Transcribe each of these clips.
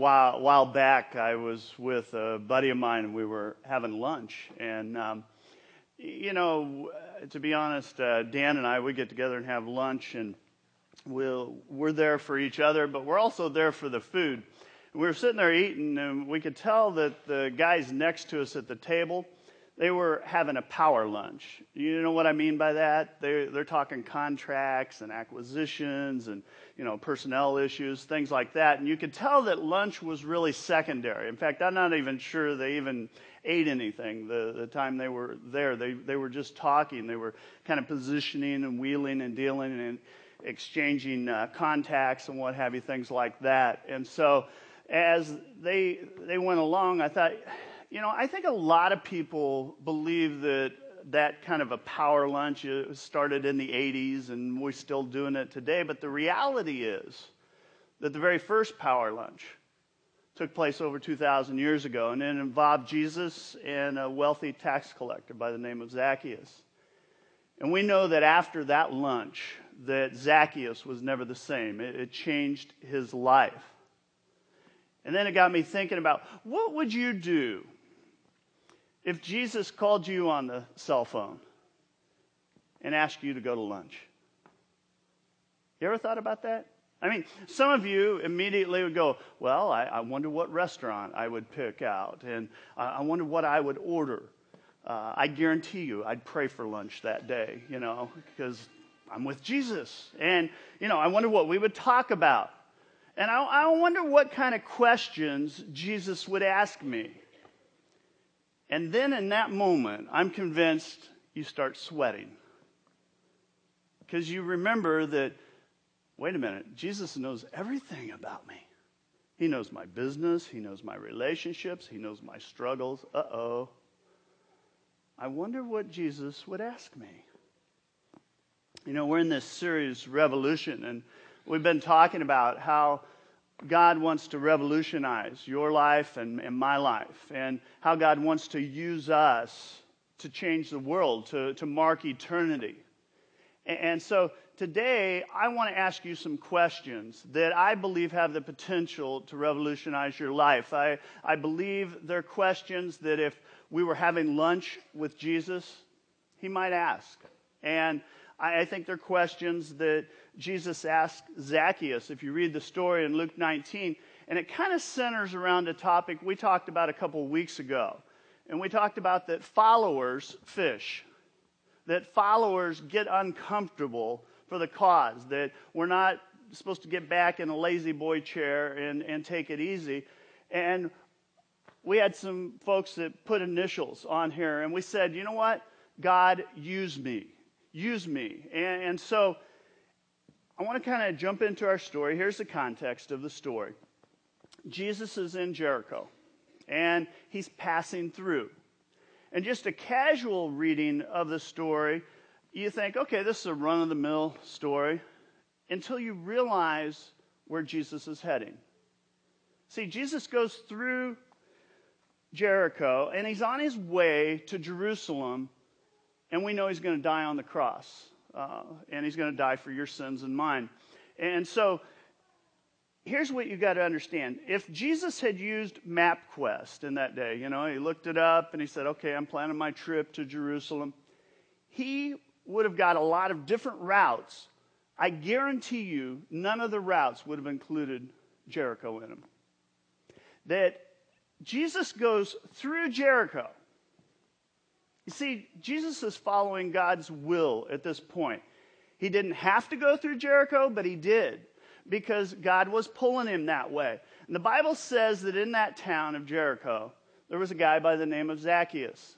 while, while back, I was with a buddy of mine and we were having lunch. And, um, you know, to be honest, uh, Dan and I, we get together and have lunch and we'll, we're there for each other, but we're also there for the food. We were sitting there eating and we could tell that the guys next to us at the table, they were having a power lunch. You know what I mean by that? They, they're talking contracts and acquisitions and, you know, personnel issues, things like that. And you could tell that lunch was really secondary. In fact, I'm not even sure they even ate anything the, the time they were there. They, they were just talking. They were kind of positioning and wheeling and dealing and exchanging uh, contacts and what have you, things like that. And so as they, they went along, I thought, you know, I think a lot of people believe that that kind of a power lunch uh, started in the 80s and we're still doing it today. But the reality is that the very first power lunch took place over 2,000 years ago and it involved Jesus and a wealthy tax collector by the name of Zacchaeus. And we know that after that lunch, that Zacchaeus was never the same. It, it changed his life. And then it got me thinking about what would you do if Jesus called you on the cell phone and asked you to go to lunch? You ever thought about that? I mean, some of you immediately would go, Well, I, I wonder what restaurant I would pick out, and I, I wonder what I would order. Uh, I guarantee you I'd pray for lunch that day, you know, because I'm with Jesus. And, you know, I wonder what we would talk about. And I, I wonder what kind of questions Jesus would ask me. And then in that moment, I'm convinced you start sweating. Because you remember that, wait a minute, Jesus knows everything about me. He knows my business, He knows my relationships, He knows my struggles. Uh oh. I wonder what Jesus would ask me. You know, we're in this series, Revolution, and we've been talking about how God wants to revolutionize your life and, and, my life, and how God wants to use us to change the world, to, to mark eternity. And, and so today, I want to ask you some questions that I believe have the potential to revolutionize your life. I, I believe they're questions that if we were having lunch with Jesus, he might ask. And I, I think they're questions that Jesus asked Zacchaeus, if you read the story in Luke 19, and it kind of centers around a topic we talked about a couple weeks ago. And we talked about that followers fish, that followers get uncomfortable for the cause, that we're not supposed to get back in a La-Z-Boy chair and, and take it easy. And we had some folks that put initials on here, and we said, you know what? God, use me. Use me. And, and so I want to kind of jump into our story. Here's the context of the story Jesus is in Jericho, and he's passing through. And just a casual reading of the story, you think, okay, this is a run of the mill story, until you realize where Jesus is heading. See, Jesus goes through Jericho, and he's on his way to Jerusalem, and we know he's going to die on the cross uh, and he's going to die for your sins and mine. And so here's what you got to understand. If Jesus had used MapQuest in that day, you know, he looked it up and he said, okay, I'm planning my trip to Jerusalem, he would have got a lot of different routes. I guarantee you, none of the routes would have included Jericho in them. That Jesus goes through Jericho you see, Jesus is following God's will at this point. He didn't have to go through Jericho, but he did because God was pulling him that way. And the Bible says that in that town of Jericho, there was a guy by the name of Zacchaeus.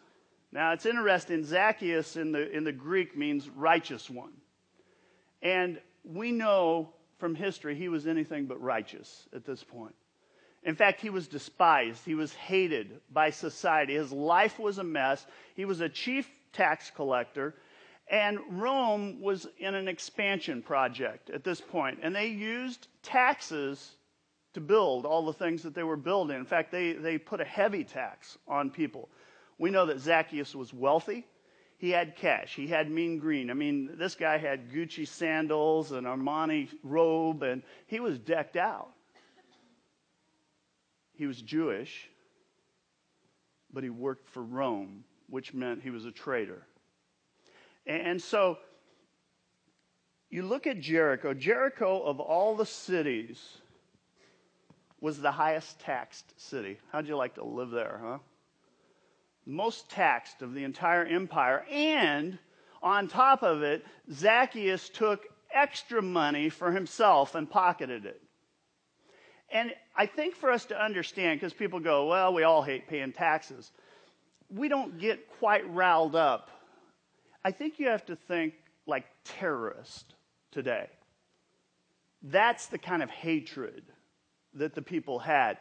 Now, it's interesting. Zacchaeus in the, in the Greek means righteous one. And we know from history he was anything but righteous at this point. In fact, he was despised. He was hated by society. His life was a mess. He was a chief tax collector. And Rome was in an expansion project at this point. And they used taxes to build all the things that they were building. In fact, they, they put a heavy tax on people. We know that Zacchaeus was wealthy. He had cash. He had mean green. I mean, this guy had Gucci sandals and Armani robe, and he was decked out. He was Jewish, but he worked for Rome, which meant he was a traitor. And so you look at Jericho. Jericho, of all the cities, was the highest taxed city. How'd you like to live there, huh? Most taxed of the entire empire. And on top of it, Zacchaeus took extra money for himself and pocketed it. And I think for us to understand, because people go, well, we all hate paying taxes, we don't get quite riled up. I think you have to think like terrorist today. That's the kind of hatred that the people had.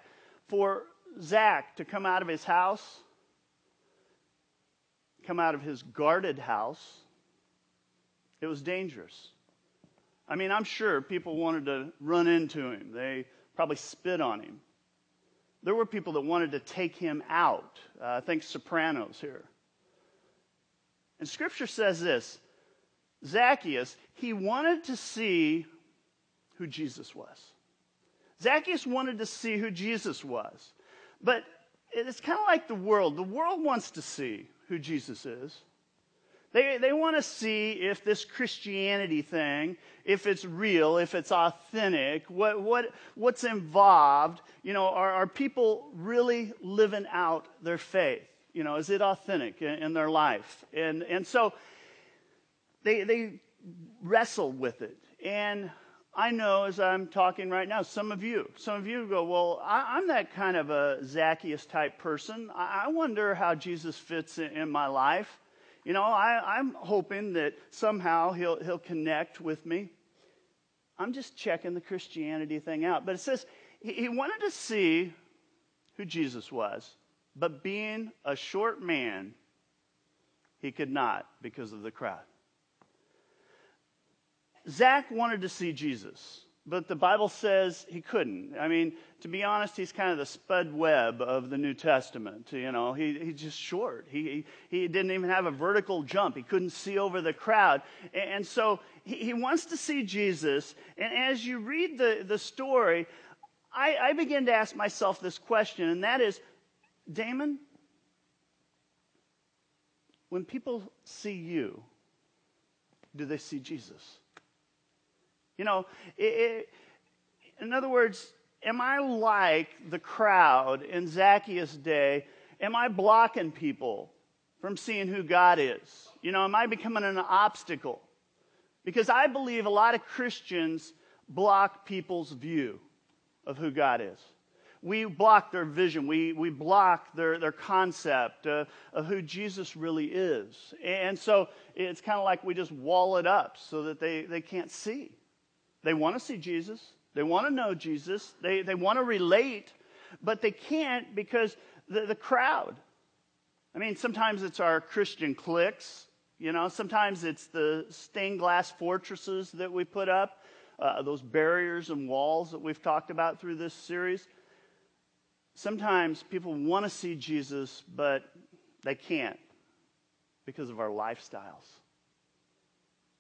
For Zach to come out of his house, come out of his guarded house, it was dangerous. I mean, I'm sure people wanted to run into him. They probably spit on him. There were people that wanted to take him out. Uh, I think Sopranos here. And scripture says this Zacchaeus, he wanted to see who Jesus was. Zacchaeus wanted to see who Jesus was. But it's kind of like the world. The world wants to see who Jesus is. They, they want to see if this Christianity thing, if it's real, if it's authentic, what, what, what's involved. You know, are, are people really living out their faith? You know, is it authentic in, in their life? And, and so they, they wrestle with it. And I know as I'm talking right now, some of you, some of you go, well, I, am that kind of a Zacchaeus type person. I, I wonder how Jesus fits in, in my life. You know, I, am hoping that somehow he'll, he'll connect with me. I'm just checking the Christianity thing out. But it says he, he wanted to see who Jesus was, but being a short man, he could not because of the crowd. Zach wanted to see Jesus, but the Bible says he couldn't. I mean, to be honest, he's kind of the Spud Webb of the New Testament. You know, he, he's just short. He, he, he didn't even have a vertical jump. He couldn't see over the crowd. And, so he, he, wants to see Jesus. And as you read the, the story, I, I begin to ask myself this question, and that is Damon, when people see you, do they see Jesus? You know, it, it, in other words, am I like the crowd in Zacchaeus' day? Am I blocking people from seeing who God is? You know, am I becoming an obstacle? Because I believe a lot of Christians block people's view of who God is. We block their vision. We, we block their, their concept uh, of who Jesus really is. And so it's kind of like we just wall it up so that they, they can't see. They want to see Jesus, they want to know Jesus, they, they want to relate, but they can't because the, the crowd. I mean, sometimes it's our Christian cliques, you know, sometimes it's the stained glass fortresses that we put up, uh, those barriers and walls that we've talked about through this series. Sometimes people want to see Jesus, but they can't because of our lifestyles.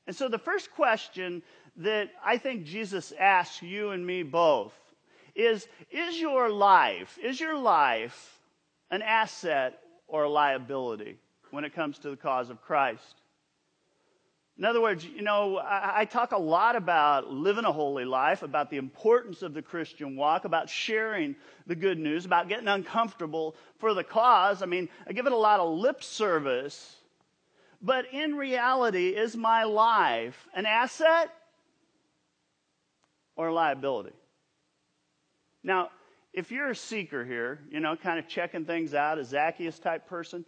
And so the first question that I think Jesus asks you and me both is Is your life, is your life an asset or a liability when it comes to the cause of Christ? In other words, you know, I, talk a lot about living a holy life, about the importance of the Christian walk, about sharing the good news, about getting uncomfortable for the cause. I mean, I give it a lot of lip service. But in reality, is my life an asset or a liability? Now, if you're a seeker here, you know, kind of checking things out, a Zacchaeus type person,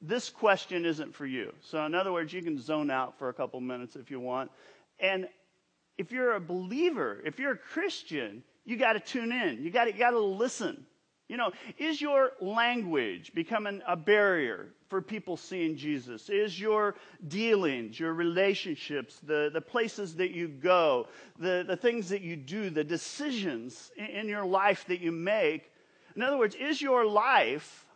this question isn't for you. So, in other words, you can zone out for a couple minutes if you want. And if you're a believer, if you're a Christian, you got to tune in. You got to listen. You know, is your language becoming a barrier for people seeing Jesus? Is your dealings, your relationships, the, the places that you go, the, the things that you do, the decisions in, in your life that you make? In other words, is your life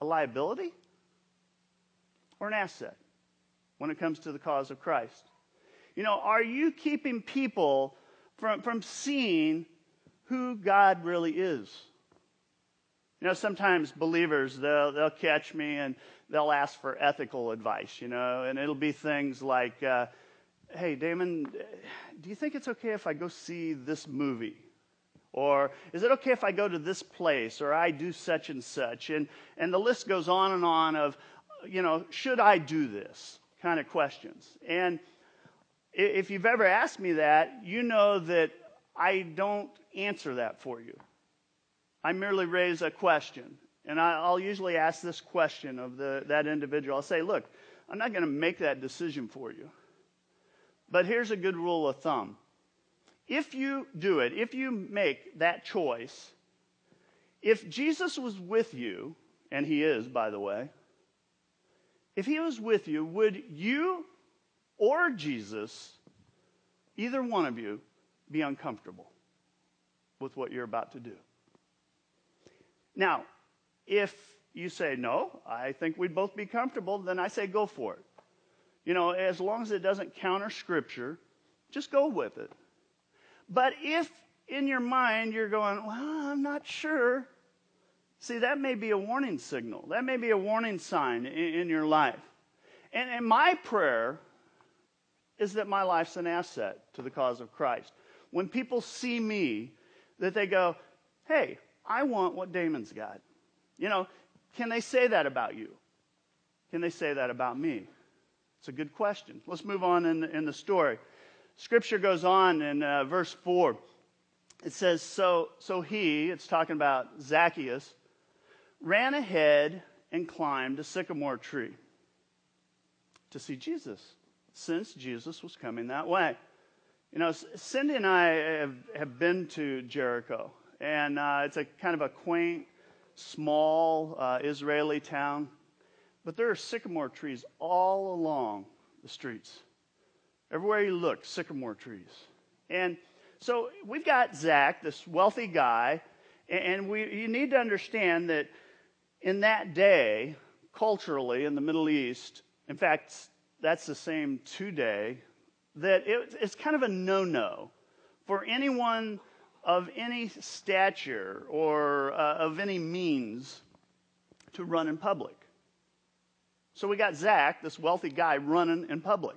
a liability or an asset when it comes to the cause of Christ? You know, are you keeping people from, from seeing who God really is. You know, sometimes believers, they'll, they'll catch me and they'll ask for ethical advice, you know, and it'll be things like, uh, hey, Damon, do you think it's okay if I go see this movie? Or is it okay if I go to this place or I do such and such? And, and the list goes on and on of, you know, should I do this kind of questions. And if you've ever asked me that, you know that I don't answer that for you. I merely raise a question. And I'll usually ask this question of the, that individual. I'll say, look, I'm not going to make that decision for you. But here's a good rule of thumb. If you do it, if you make that choice, if Jesus was with you, and he is, by the way, if he was with you, would you or Jesus, either one of you, be uncomfortable with what you're about to do? Now, if you say, no, I think we'd both be comfortable, then I say, go for it. You know, as long as it doesn't counter Scripture, just go with it. But if in your mind you're going, well, I'm not sure, see, that may be a warning signal. That may be a warning sign in, in your life. And, and my prayer is that my life's an asset to the cause of Christ. When people see me, that they go, hey, I want what Damon's got. You know, can they say that about you? Can they say that about me? It's a good question. Let's move on in the, in the story. Scripture goes on in uh, verse 4. It says, so, so he, it's talking about Zacchaeus, ran ahead and climbed a sycamore tree to see Jesus, since Jesus was coming that way. You know, Cindy and I have, have been to Jericho, and uh, it's a kind of a quaint, small uh, Israeli town. But there are sycamore trees all along the streets. Everywhere you look, sycamore trees. And so we've got Zach, this wealthy guy, and we, you need to understand that in that day, culturally in the Middle East, in fact, that's the same today, that it, it's kind of a no no for anyone of any stature or uh, of any means to run in public. So we got Zach, this wealthy guy, running in public.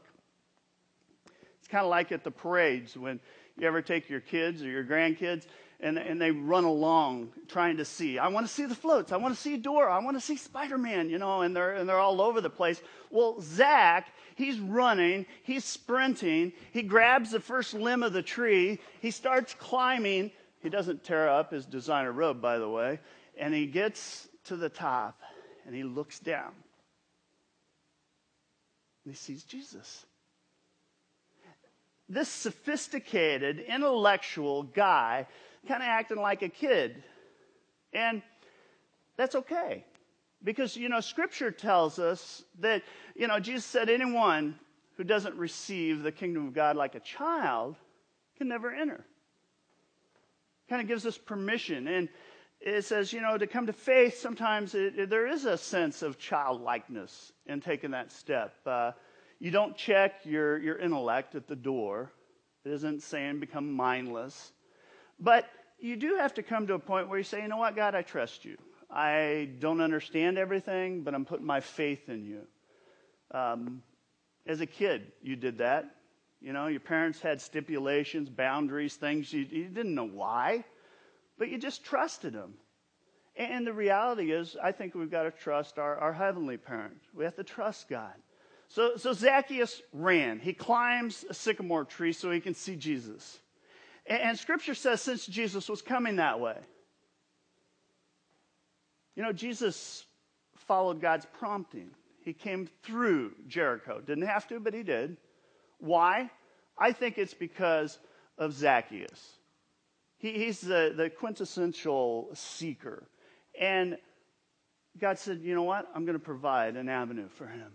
It's kind of like at the parades when you ever take your kids or your grandkids and, and they run along trying to see. I want to see the floats. I want to see Dora. I want to see Spider Man, you know, and they're, and they're all over the place. Well, Zach, he's running, he's sprinting, he grabs the first limb of the tree, he starts climbing. He doesn't tear up his designer robe, by the way, and he gets to the top and he looks down. And he sees Jesus this sophisticated, intellectual guy kind of acting like a kid. And that's okay. Because, you know, Scripture tells us that, you know, Jesus said anyone who doesn't receive the kingdom of God like a child can never enter. Kind of gives us permission. And it says, you know, to come to faith, sometimes it, it, there is a sense of childlikeness in taking that step. Uh, you don't check your, your intellect at the door. It isn't saying become mindless. But you do have to come to a point where you say, you know what, God, I trust you. I don't understand everything, but I'm putting my faith in you. Um, as a kid, you did that. You know, your parents had stipulations, boundaries, things you, you didn't know why, but you just trusted them. And the reality is, I think we've got to trust our, our heavenly parent. We have to trust God. So, so Zacchaeus ran. He climbs a sycamore tree so he can see Jesus. And, scripture says since Jesus was coming that way. You know, Jesus followed God's prompting. He came through Jericho. Didn't have to, but he did. Why? I think it's because of Zacchaeus. He, he's the, the quintessential seeker. And God said, you know what? I'm going to provide an avenue for him.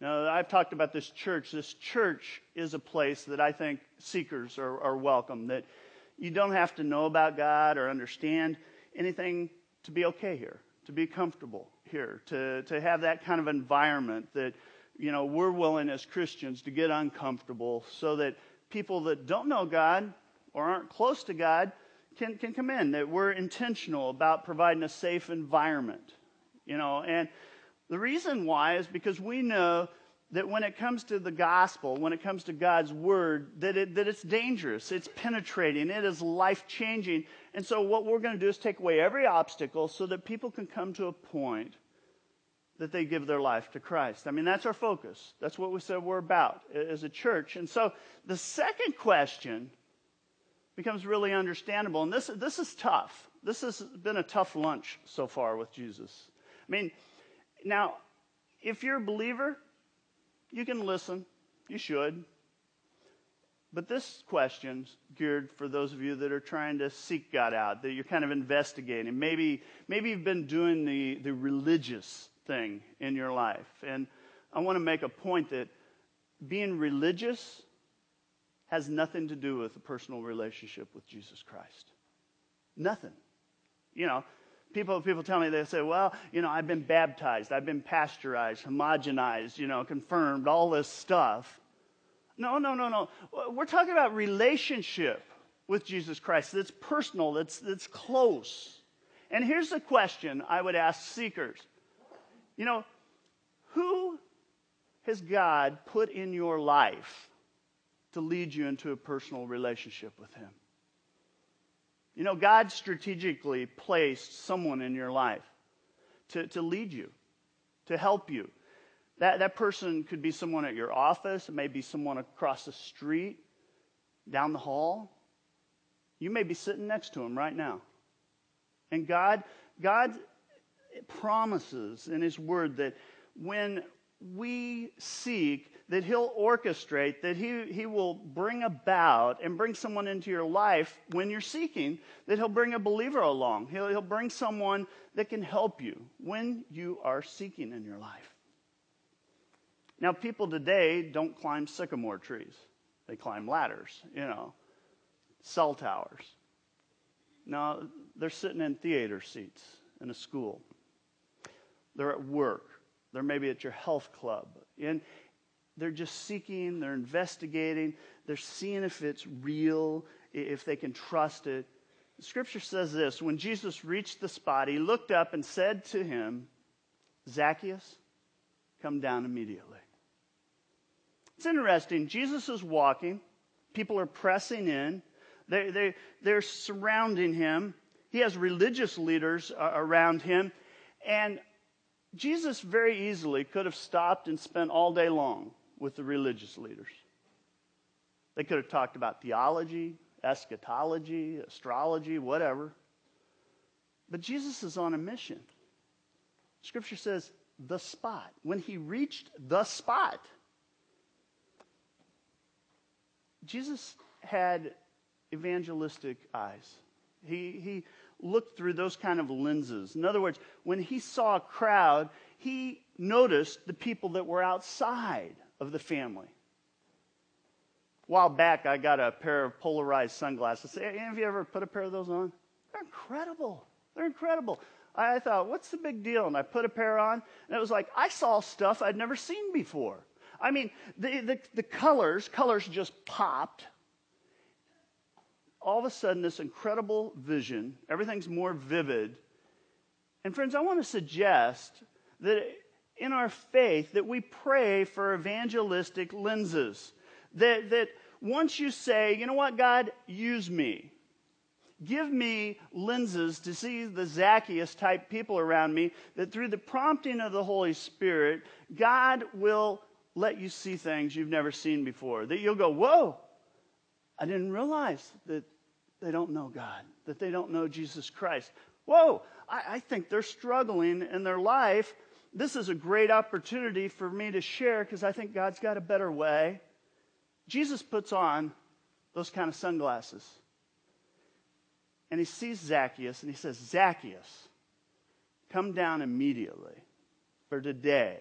Now, I've talked about this church. This church is a place that I think seekers are, are welcome, that you don't have to know about God or understand anything to be okay here, to be comfortable here, to, to have that kind of environment that, you know, we're willing as Christians to get uncomfortable so that people that don't know God or aren't close to God can, can come in, that we're intentional about providing a safe environment. You know, and the reason why is because we know that when it comes to the gospel, when it comes to God's word, that, it, that it's dangerous, it's penetrating, it is life changing. And so, what we're going to do is take away every obstacle so that people can come to a point that they give their life to Christ. I mean, that's our focus. That's what we said we're about as a church. And so, the second question becomes really understandable. And this, this is tough. This has been a tough lunch so far with Jesus. I mean, now, if you're a believer, you can listen. You should. But this question's geared for those of you that are trying to seek God out, that you're kind of investigating. Maybe, maybe you've been doing the, the religious thing in your life. And I want to make a point that being religious has nothing to do with a personal relationship with Jesus Christ. Nothing. You know, people, people tell me, they say, well, you know, I've been baptized, I've been pasteurized, homogenized, you know, confirmed, all this stuff. No, no, no, no. We're talking about relationship with Jesus Christ that's personal, that's, that's close. And here's the question I would ask seekers. You know, who has God put in your life to lead you into a personal relationship with Him? You know, God strategically placed someone in your life to, to lead you, to help you. That, that person could be someone at your office, it may be someone across the street, down the hall. You may be sitting next to him right now. And God, God promises in His Word that when we seek that he'll orchestrate, that he, he will bring about and bring someone into your life when you're seeking, that he'll bring a believer along. He'll, he'll bring someone that can help you when you are seeking in your life. Now, people today don't climb sycamore trees, they climb ladders, you know, cell towers. No, they're sitting in theater seats in a school, they're at work they're maybe at your health club. And they're just seeking, they're investigating, they're seeing if it's real, if they can trust it. Scripture says this When Jesus reached the spot, he looked up and said to him, Zacchaeus, come down immediately. It's interesting. Jesus is walking, people are pressing in, they, they, they're surrounding him. He has religious leaders uh, around him. And Jesus very easily could have stopped and spent all day long with the religious leaders. They could have talked about theology, eschatology, astrology, whatever. But Jesus is on a mission. Scripture says, the spot. When he reached the spot, Jesus had evangelistic eyes. He, he looked through those kind of lenses. In other words, when he saw a crowd, he noticed the people that were outside of the family. A while back, I got a pair of polarized sunglasses. Have you ever put a pair of those on? They're incredible. They're incredible. I thought, what's the big deal? And I put a pair on, and it was like I saw stuff I'd never seen before. I mean, the, the, the colors, colors just popped all of a sudden this incredible vision, everything's more vivid. And friends, I want to suggest that in our faith that we pray for evangelistic lenses. That, that once you say, you know what, God, use me. Give me lenses to see the Zacchaeus type people around me, that through the prompting of the Holy Spirit, God will let you see things you've never seen before. That you'll go, whoa, I didn't realize that they don't know God, that they don't know Jesus Christ. Whoa, I, I think they're struggling in their life. This is a great opportunity for me to share because I think God's got a better way. Jesus puts on those kind of sunglasses. And he sees Zacchaeus and he says, Zacchaeus, come down immediately, for today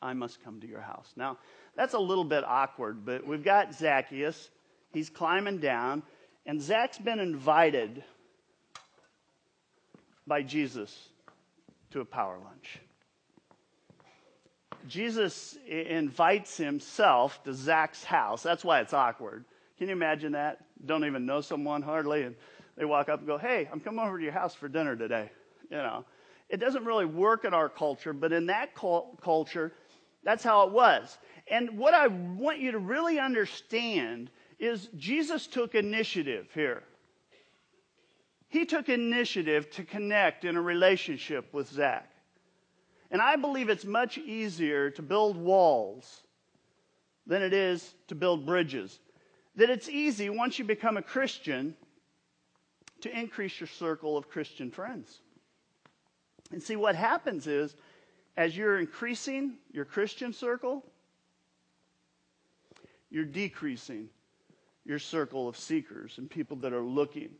I must come to your house. Now, that's a little bit awkward, but we've got Zacchaeus. He's climbing down, and Zach's been invited by Jesus to a power lunch. Jesus invites himself to Zach's house. That's why it's awkward. Can you imagine that? Don't even know someone hardly, and they walk up and go, Hey, I'm coming over to your house for dinner today. You know, it doesn't really work in our culture, but in that culture, that's how it was. And what I want you to really understand is Jesus took initiative here. He took initiative to connect in a relationship with Zach. And I believe it's much easier to build walls than it is to build bridges. That it's easy once you become a Christian to increase your circle of Christian friends. And see, what happens is, as you're increasing your Christian circle, you're decreasing your circle of seekers and people that are looking.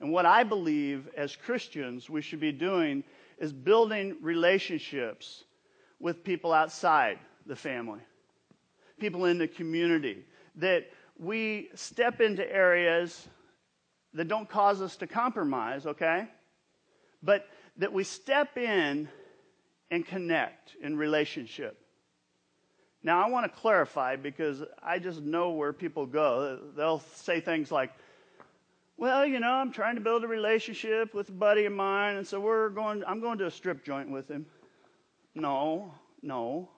And what I believe as Christians we should be doing is building relationships with people outside the family, people in the community, that we step into areas that don't cause us to compromise, okay? But that we step in and connect in relationship. Now, I want to clarify because I just know where people go. They'll say things like, well, you know, I'm trying to build a relationship with a buddy of mine, and so we're going, I'm going to a strip joint with him. No, no.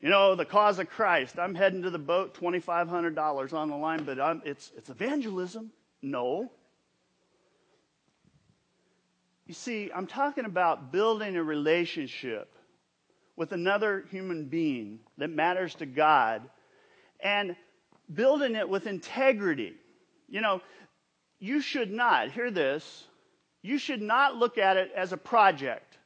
You know, the cause of Christ. I'm heading to the boat, $2,500 on the line, but I'm, it's, it's evangelism. No. You see, I'm talking about building a relationship with another human being that matters to God and building it with integrity. You know, you should not, hear this, you should not look at it as a project.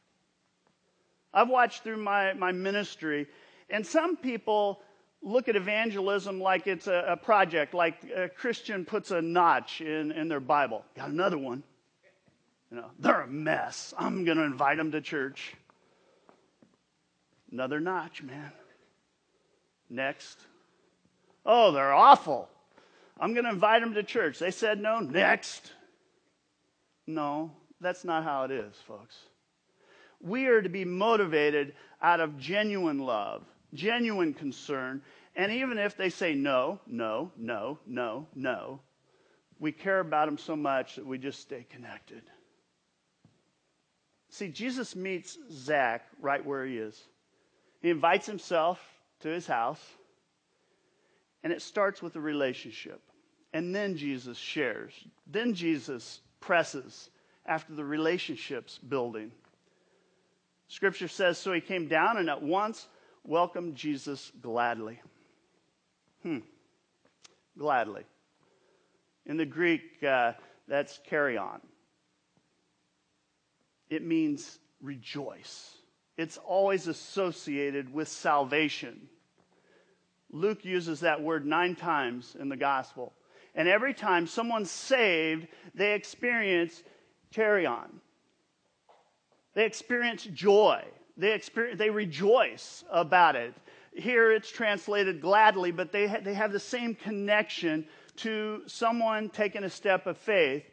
I've watched through my, my ministry, and some people look at evangelism like it's a, a project, like a Christian puts a notch in, in their Bible. Got another one. You know, they're a mess. I'm going to invite them to church. Another notch, man. Next. Oh, they're awful. I'm going to invite them to church. They said no. Next. No, that's not how it is, folks. We are to be motivated out of genuine love, genuine concern. And even if they say no, no, no, no, no, we care about them so much that we just stay connected. See, Jesus meets Zach right where he is. He invites himself to his house, and it starts with a relationship. And then Jesus shares. Then Jesus presses after the relationships building. Scripture says, So he came down and at once welcomed Jesus gladly. Hmm. Gladly. In the Greek, uh, that's chairion. It means rejoice it's always associated with salvation. Luke uses that word nine times in the gospel. And every time someone's saved, they experience charion. They experience joy. They, experience, they rejoice about it. Here it's translated gladly, but they, ha- they have the same connection to someone taking a step of faith.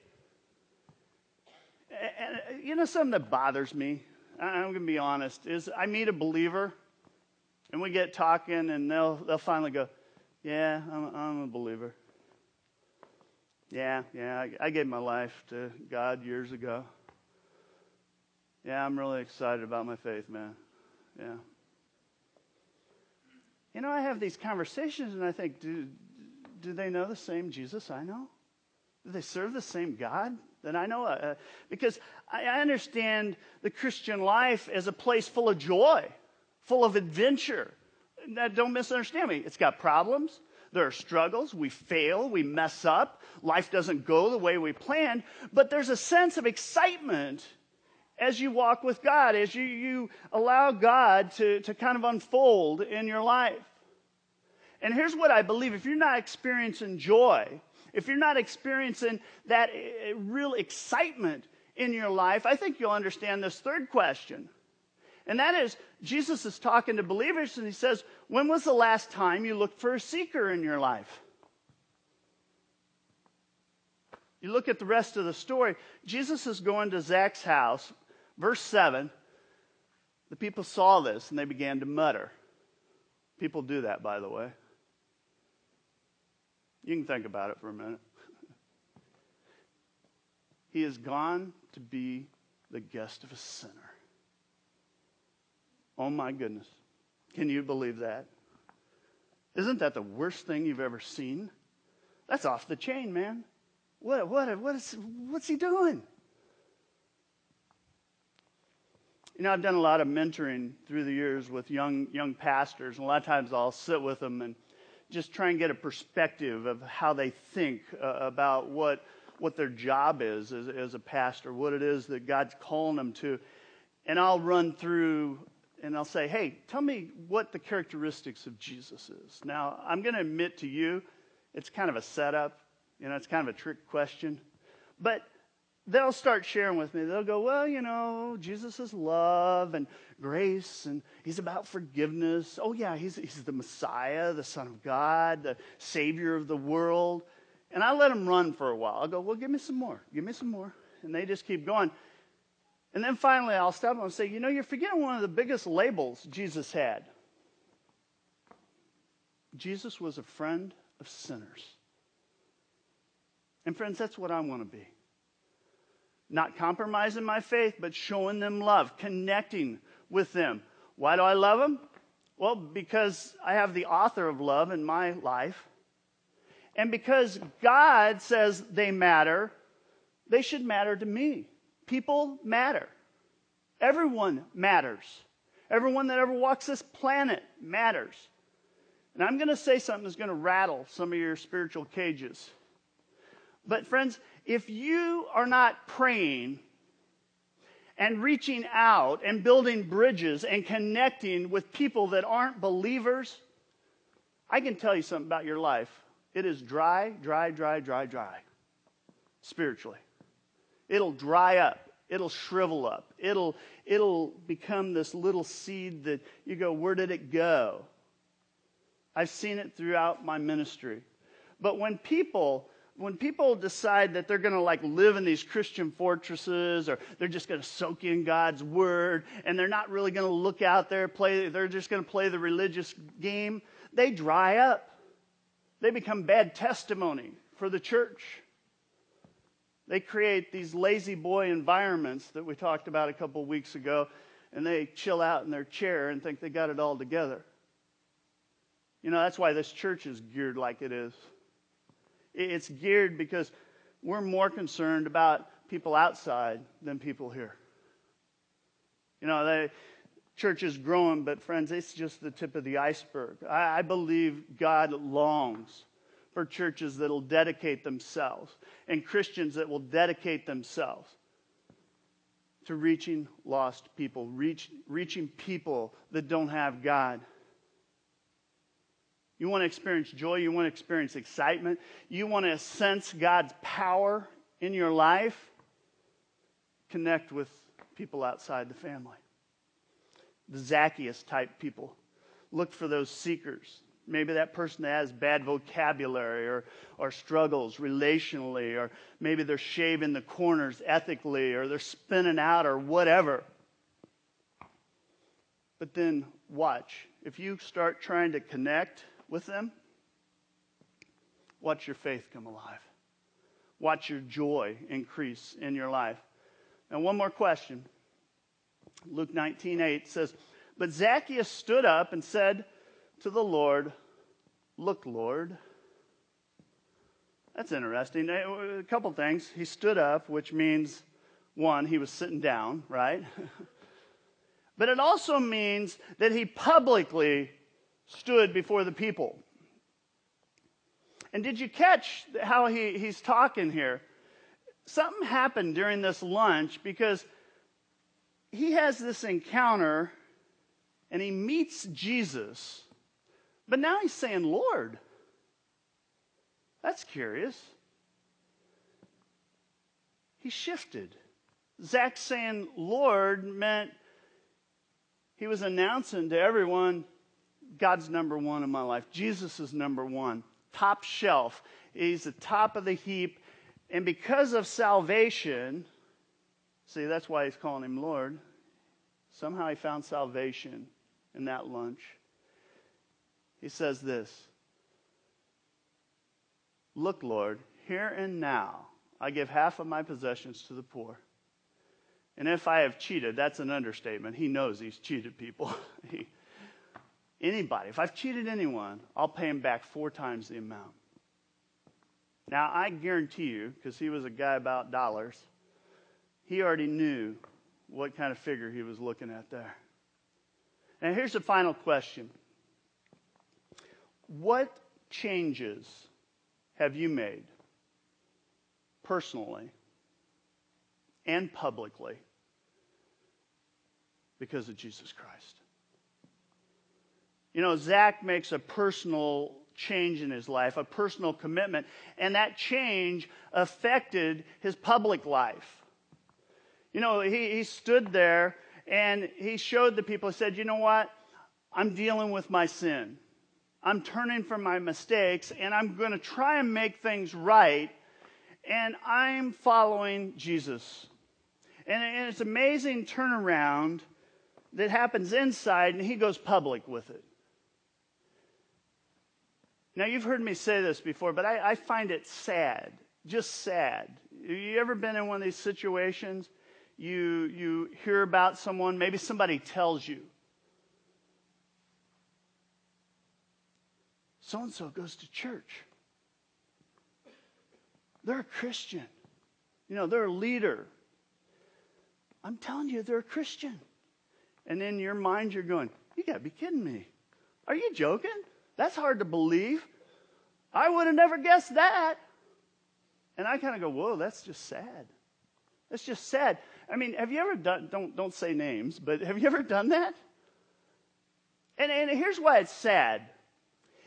And, you know something that bothers me? I'm going to be honest, is I meet a believer and we get talking and they'll, they'll finally go, yeah, I'm, I'm a believer. Yeah, yeah, I, I gave my life to God years ago. Yeah, I'm really excited about my faith, man. Yeah. You know, I have these conversations and I think, do, do they know the same Jesus I know? Do they serve the same God? that I know. Uh, because I understand the Christian life as a place full of joy, full of adventure. Now, don't misunderstand me. It's got problems. There are struggles. We fail. We mess up. Life doesn't go the way we planned. But there's a sense of excitement as you walk with God, as you, you allow God to, to kind of unfold in your life. And here's what I believe if you're not experiencing joy, if you're not experiencing that eh, real excitement in your life, I think you'll understand this third question. And that is, Jesus is talking to believers and he says, When was the last time you looked for a seeker in your life? You look at the rest of the story. Jesus is going to Zach's house. Verse 7 the people saw this and they began to mutter. People do that, by the way. You can think about it for a minute. he has gone to be the guest of a sinner. Oh my goodness. Can you believe that? Isn't that the worst thing you've ever seen? That's off the chain, man. What, what, what is, what's he doing? You know, I've done a lot of mentoring through the years with young, young pastors, and a lot of times I'll sit with them and just try and get a perspective of how they think uh, about what, what their job is as, as a pastor, what it is that God's calling them to. And I'll run through and I'll say, hey, tell me what the characteristics of Jesus is. Now, I'm going to admit to you, it's kind of a setup. You know, it's kind of a trick question. But they'll start sharing with me. They'll go, well, you know, Jesus is love and grace, and he's about forgiveness. Oh, yeah, he's, he's the Messiah, the Son of God, the Savior of the world. And I let them run for a while. I'll go, well, give me some more. Give me some more. And they just keep going. And then finally, I'll stop and say, you know, you're forgetting one of the biggest labels Jesus had. Jesus was a friend of sinners. And friends, that's what I want to be. Not compromising my faith, but showing them love, connecting with them. Why do I love them? Well, because I have the author of love in my life. And because God says they matter, they should matter to me. People matter. Everyone matters. Everyone that ever walks this planet matters. And I'm going to say something that's going to rattle some of your spiritual cages. But, friends, if you are not praying and reaching out and building bridges and connecting with people that aren't believers, I can tell you something about your life. It is dry, dry, dry, dry, dry, spiritually. It'll dry up. It'll shrivel up. It'll, it'll become this little seed that you go, where did it go? I've seen it throughout my ministry. But when people when people decide that they're going to like live in these Christian fortresses or they're just going to soak in God's word and they're not really going to look out there play they're just going to play the religious game, they dry up. They become bad testimony for the church. They create these La-Z-Boy environments that we talked about a couple weeks ago and they chill out in their chair and think they got it all together. You know, that's why this church is geared like it is. It's geared because we're more concerned about people outside than people here. You know, the church is growing, but friends, it's just the tip of the iceberg. I, I believe God longs for churches that'll dedicate themselves and Christians that will dedicate themselves to reaching lost people, reach, reaching people that don't have God. You want to experience joy. You want to experience excitement. You want to sense God's power in your life. Connect with people outside the family. The Zacchaeus type people. Look for those seekers. Maybe that person has bad vocabulary or, or struggles relationally, or maybe they're shaving the corners ethically, or they're spinning out, or whatever. But then watch. If you start trying to connect with them, watch your faith come alive. Watch your joy increase in your life. And one more question. Luke 19:8 says, "But Zacchaeus stood up and said to the Lord, "Look, Lord." That's interesting. A couple things. He stood up, which means one, he was sitting down, right? but it also means that he publicly stood before the people. And did you catch how he, he's talking here? Something happened during this lunch because he has this encounter and he meets Jesus, but now he's saying, Lord. That's curious. He shifted. Zach saying Lord meant he was announcing to everyone, God's number one in my life. Jesus is number one, top shelf. He's the top of the heap. And because of salvation, see, that's why he's calling him Lord. Somehow he found salvation in that lunch. He says this Look, Lord, here and now I give half of my possessions to the poor. And if I have cheated, that's an understatement. He knows he's cheated people. he, anybody, if I've cheated anyone, I'll pay him back four times the amount. Now, I guarantee you, because he was a guy about dollars, he already knew what kind of figure he was looking at there. And here's the final question What changes have you made personally and publicly because of Jesus Christ? You know, Zach makes a personal change in his life, a personal commitment, and that change affected his public life. You know, he, he stood there and he showed the people, he said, You know what? I'm dealing with my sin. I'm turning from my mistakes and I'm going to try and make things right. And I'm following Jesus. And, and it's amazing turnaround that happens inside, and he goes public with it. Now, you've heard me say this before, but I, I find it sad, just sad. Have You ever been in one of these situations? You, you hear about someone, maybe somebody tells you. So and so goes to church. They're a Christian. You know, they're a leader. I'm telling you, they're a Christian. And in your mind, you're going, You got to be kidding me. Are you joking? That's hard to believe. I would have never guessed that. And I kind of go, whoa, that's just sad. That's just sad. I mean, have you ever done, don't, don't say names, but have you ever done that? And, and here's why it's sad.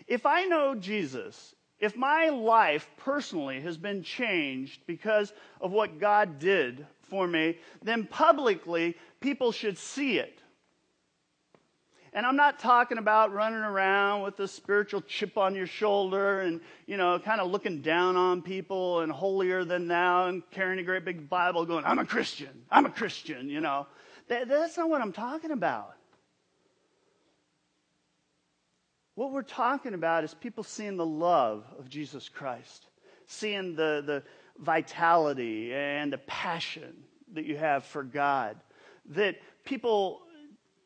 If I know Jesus, if my life personally has been changed because of what God did for me, then publicly people should see it. And I'm not talking about running around with a spiritual chip on your shoulder and, you know, kind of looking down on people and holier than thou and carrying a great big Bible going, I'm a Christian. I'm a Christian, you know. That, that's not what I'm talking about. What we're talking about is people seeing the love of Jesus Christ, seeing the, the vitality and the passion that you have for God. That people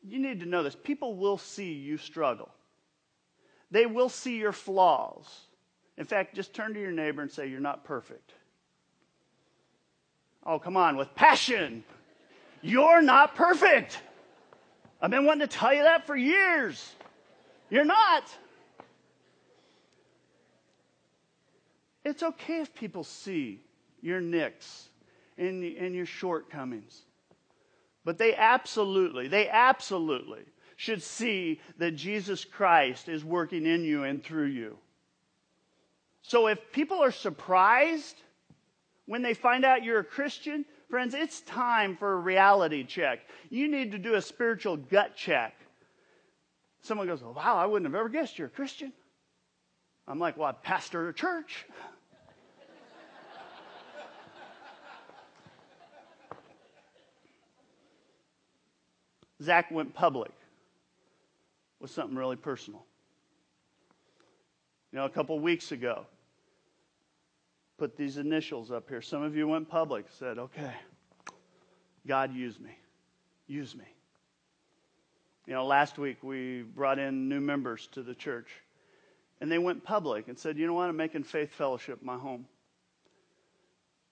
you need to know this people will see you struggle, they will see your flaws. In fact, just turn to your neighbor and say, You're not perfect. Oh, come on, with passion. You're not perfect. I've been wanting to tell you that for years. You're not. It's okay if people see your nicks and, and your shortcomings. But they absolutely, they absolutely should see that Jesus Christ is working in you and through you. So if people are surprised when they find out you're a Christian, friends, it's time for a reality check. You need to do a spiritual gut check. Someone goes, Wow, I wouldn't have ever guessed you're a Christian. I'm like, Well, I pastor a church. Zach went public with something really personal. You know, a couple weeks ago, put these initials up here. Some of you went public, said, okay, God, use me. Use me. You know, last week we brought in new members to the church, and they went public and said, you know what, I'm making Faith Fellowship my home.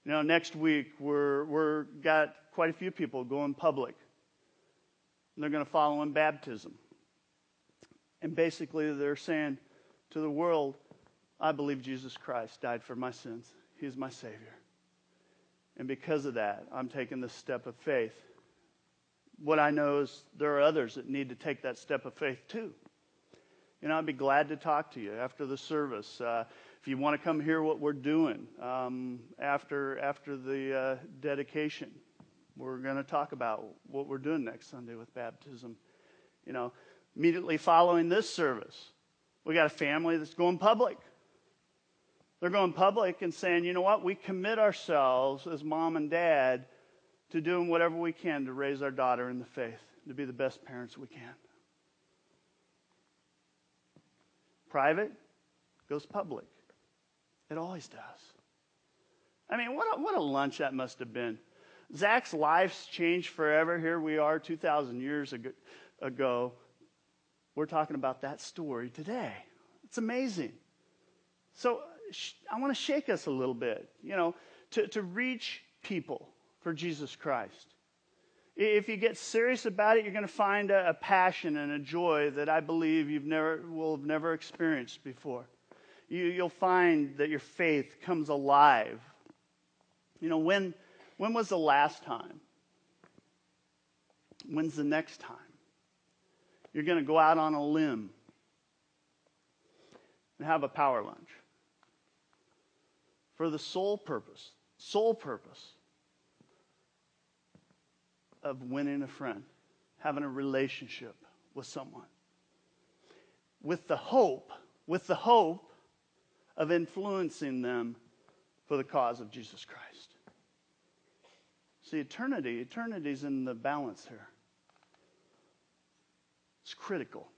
You know, next week we're, we're got quite a few people going public and they're going to follow in baptism. And basically, they're saying to the world, I believe Jesus Christ died for my sins. He's my Savior. And because of that, I'm taking this step of faith. What I know is there are others that need to take that step of faith too. You know, I'd be glad to talk to you after the service. Uh, if you want to come hear what we're doing um, after, after the uh, dedication, we're going to talk about what we're doing next Sunday with baptism. You know, immediately following this service, we got a family that's going public. They're going public and saying, you know what, we commit ourselves as mom and dad to doing whatever we can to raise our daughter in the faith, to be the best parents we can. Private goes public. It always does. I mean, what a, what a lunch that must have been. Zach's life's changed forever. Here we are 2,000 years ago, ago. We're talking about that story today. It's amazing. So I want to shake us a little bit, you know, to, to reach people for Jesus Christ. If you get serious about it, you're going to find a, a passion and a joy that I believe you've never will have never experienced before. You, you'll find that your faith comes alive. You know, when when was the last time? When's the next time? You're going to go out on a limb and have a power lunch for the sole purpose, sole purpose of winning a friend, having a relationship with someone. With the hope, with the hope of influencing them for the cause of Jesus Christ. See, eternity, eternity's in the balance here. It's critical.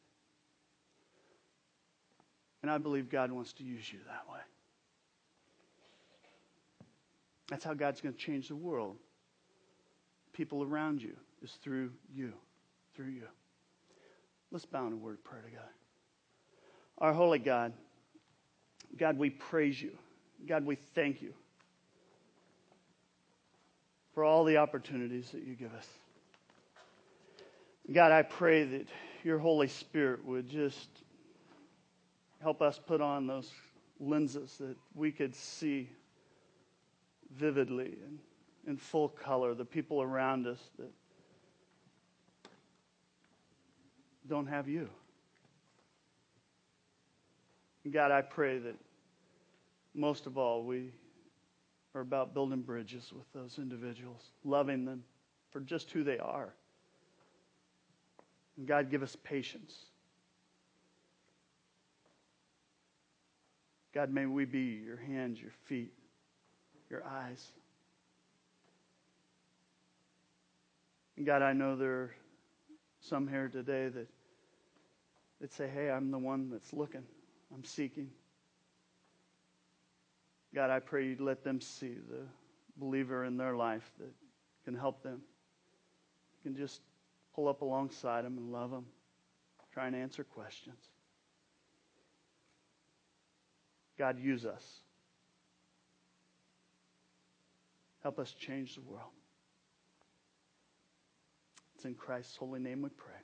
And I believe God wants to use you that way. That's how God's going to change the world. People around you is through you. Through you. Let's bow in a word of prayer together. Our holy God, God, we praise you. God, we thank you for all the opportunities that you give us. God, I pray that your Holy Spirit would just help us put on those lenses that we could see vividly and in full color the people around us that don't have you. God, I pray that most of all we are about building bridges with those individuals, loving them for just who they are. And God, give us patience. God, may we be your hands, your feet, your eyes. God, I know there are some here today that, that say, hey, I'm the one that's looking, I'm seeking. God, I pray you'd let them see the believer in their life that can help them. You can just pull up alongside them and love them, try and answer questions. God, use us. Help us change the world. It's in Christ's holy name we pray.